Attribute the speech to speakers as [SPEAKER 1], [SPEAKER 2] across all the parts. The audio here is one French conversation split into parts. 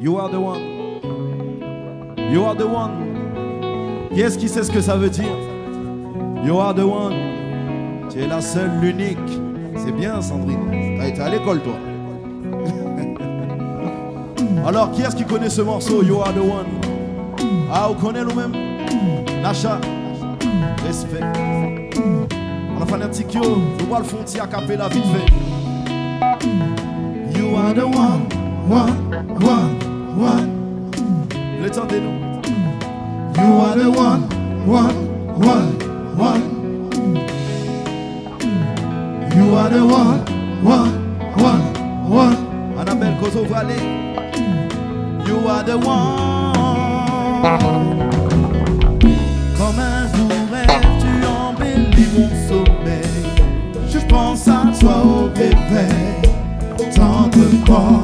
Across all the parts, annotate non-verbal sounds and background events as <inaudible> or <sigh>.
[SPEAKER 1] You are the one. You are the one. Qui est-ce qui sait ce que ça veut dire? You are the one. Tu es la seule, l'unique. C'est bien, Sandrine. T'as été à l'école, toi. <laughs> Alors, qui est-ce qui connaît ce morceau? You are the one? Ah, vous connaissez nous-mêmes? Nacha. Respect. On a fait un petit kyo. Je vois le fond à capé la vite fait. You are the one, one, one, one. L'étendez-nous. You are the one, one, one, one. You are the one, one, one, one. Annabelle Kozo Valley. You are the one. Toi au réveil, tendrement, yeah.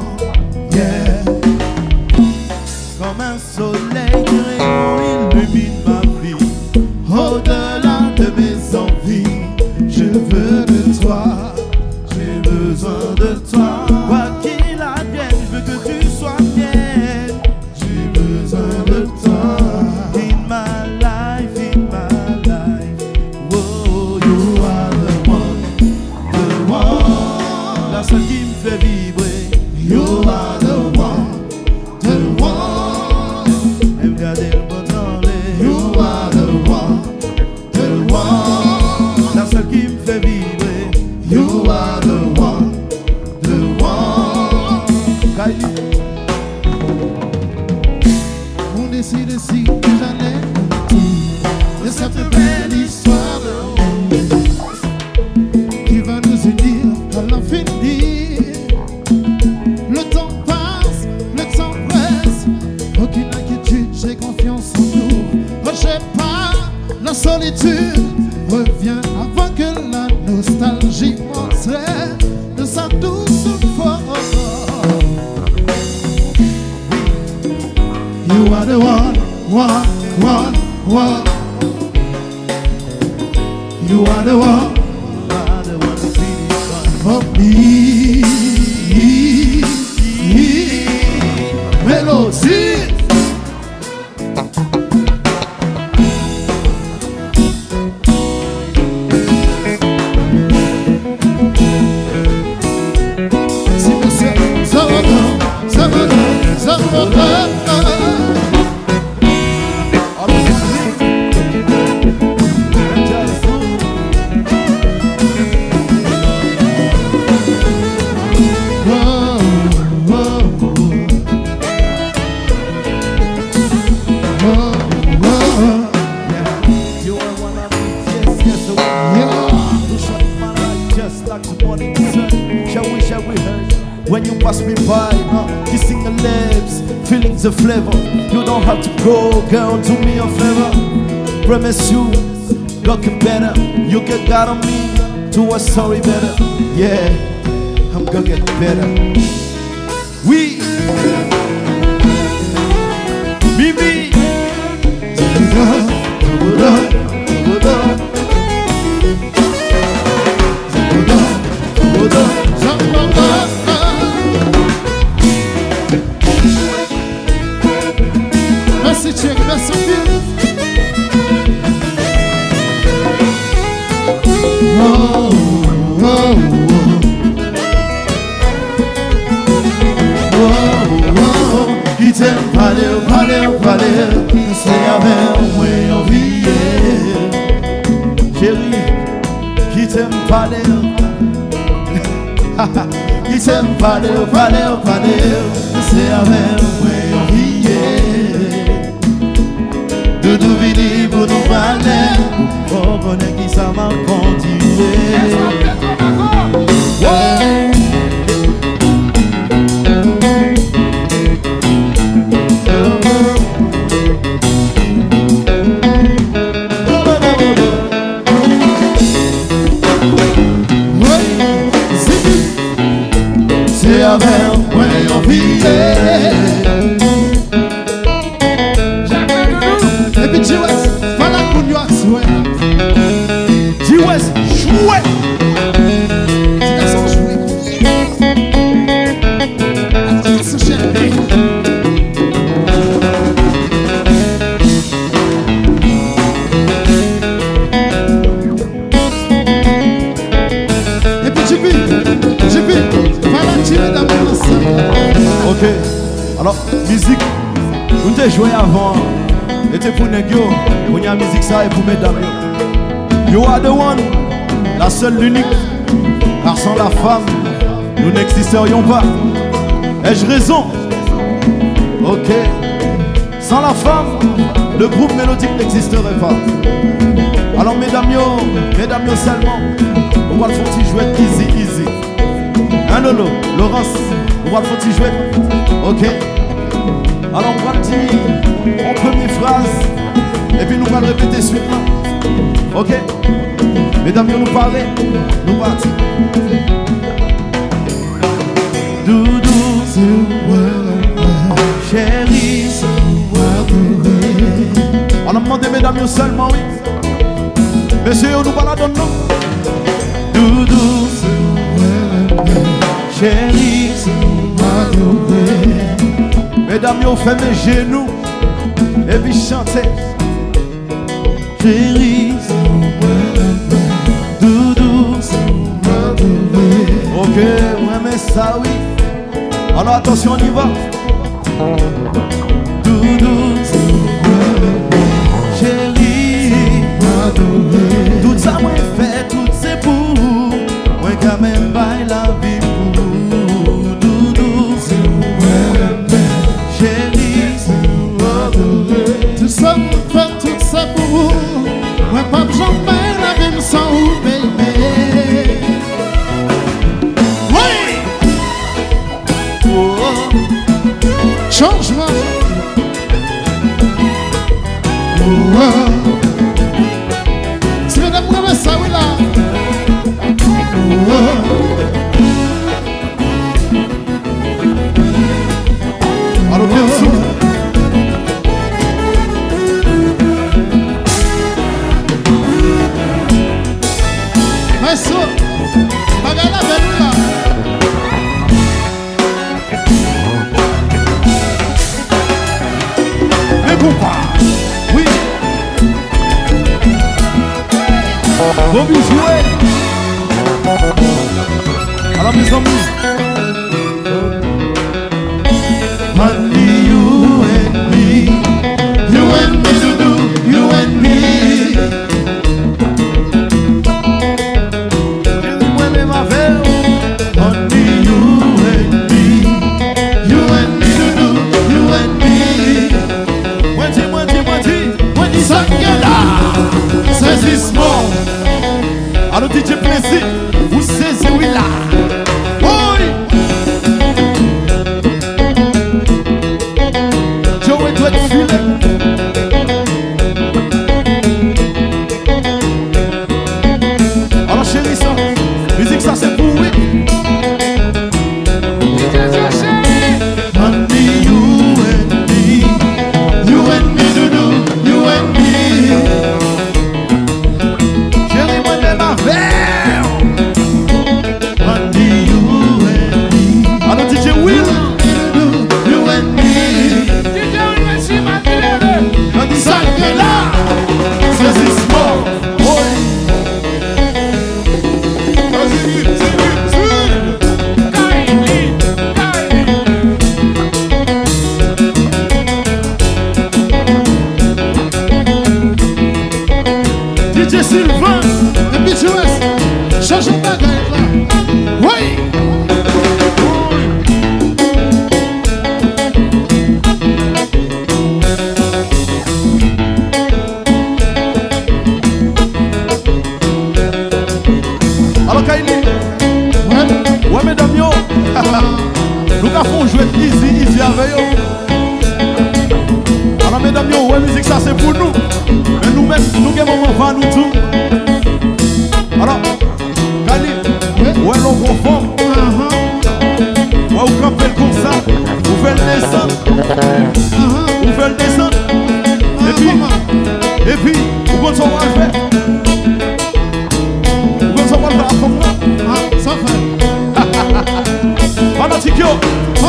[SPEAKER 1] You are the one the flavor. You don't have to go, girl, do me a favor. Promise you, can better. You can got on me, do a story better. Yeah, I'm gonna get better. We, Mimi, qui t'aime parler, parler, parler, c'est avec moi en vie. Doudou vini pour nous parler, pour connaître qui ça Musique et pour mesdames. You are the one, la seule, l'unique. Car sans la femme, nous n'existerions pas. Ai-je raison? Ok. Sans la femme, le groupe mélodique n'existerait pas. Alors mesdames yo, mesdames yo seulement, on va le faire jouet easy easy. Hein Lolo, Laurence, on va le faire jouet. Ok. Alors on. Nous allons répéter suite là. Ok? Mesdames nous parler, nous partir. Doudou, chérie, on a demandé mesdames seulement oui. Monsieur nous baladons non. Doudou, chérie, mesdames yo fait mes genoux et puis chantez. périsse. Doudous, ok, ouais, mais ça oui. Alors attention, on y va. Doudous, chérie, tout ça, moi.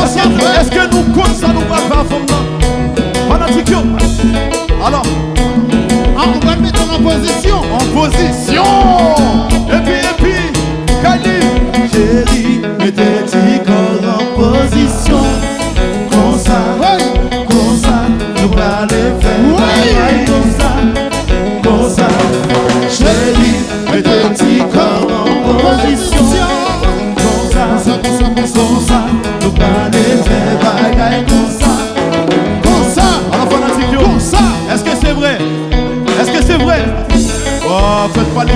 [SPEAKER 1] Est-ce que nous comptons ça nous va faire à fond là Fanatique yo Alors
[SPEAKER 2] Ah, on va mettre en position.
[SPEAKER 1] en position.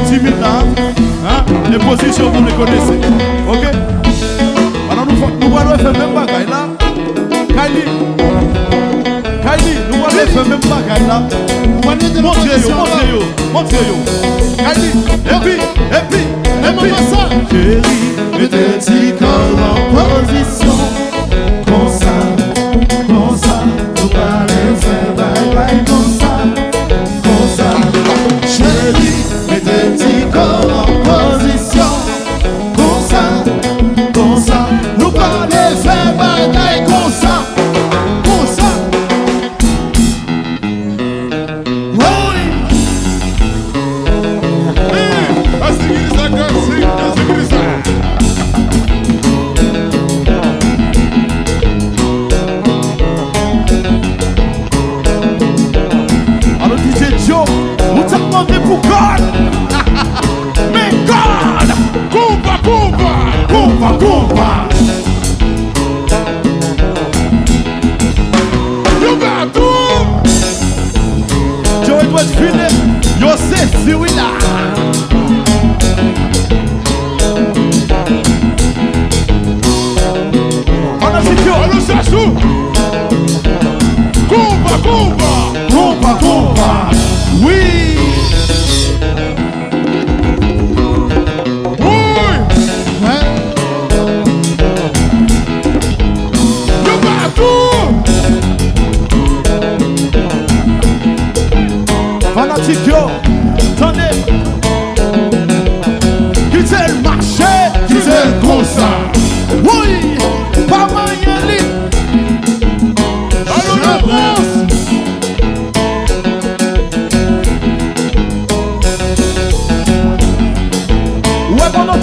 [SPEAKER 1] timide là. Hein? Les positions, vous les connaissez. Ok Alors nous, nous allons faire même bagaille là. Kali. Kali, nous allons faire même bagaille là. Montrez-yo, montrez-yo, montrez-yo. Kali, et puis, et puis, et puis. Chérie, mettez-y Macumba!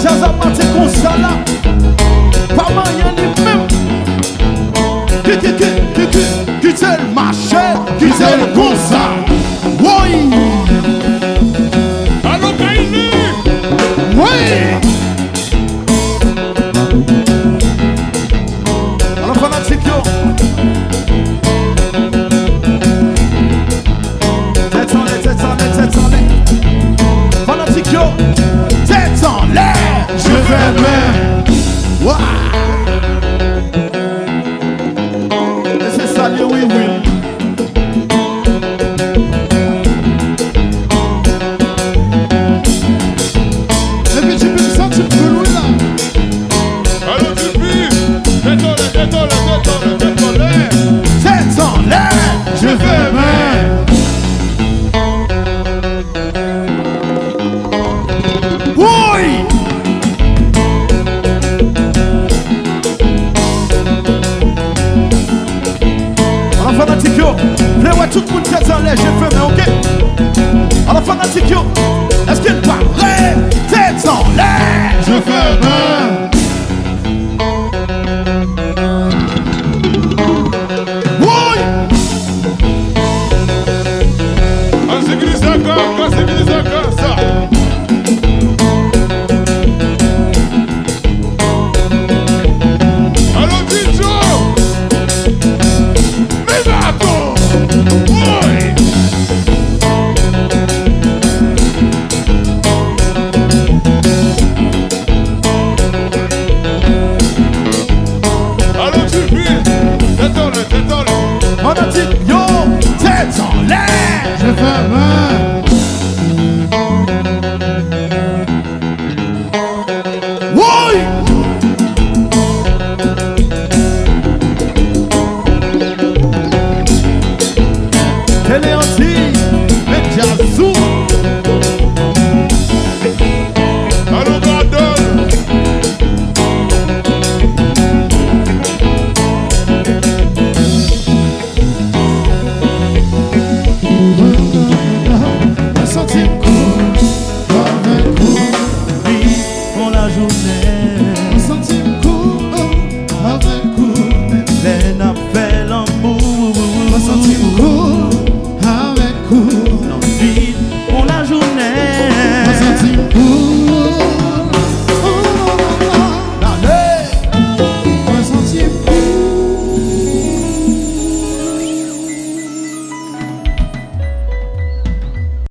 [SPEAKER 1] jaz apati kon
[SPEAKER 3] sa la
[SPEAKER 1] Pa mayen li mèm Ki ki ki ki ki Ki tel mache, ki tel
[SPEAKER 3] kon sa Amen.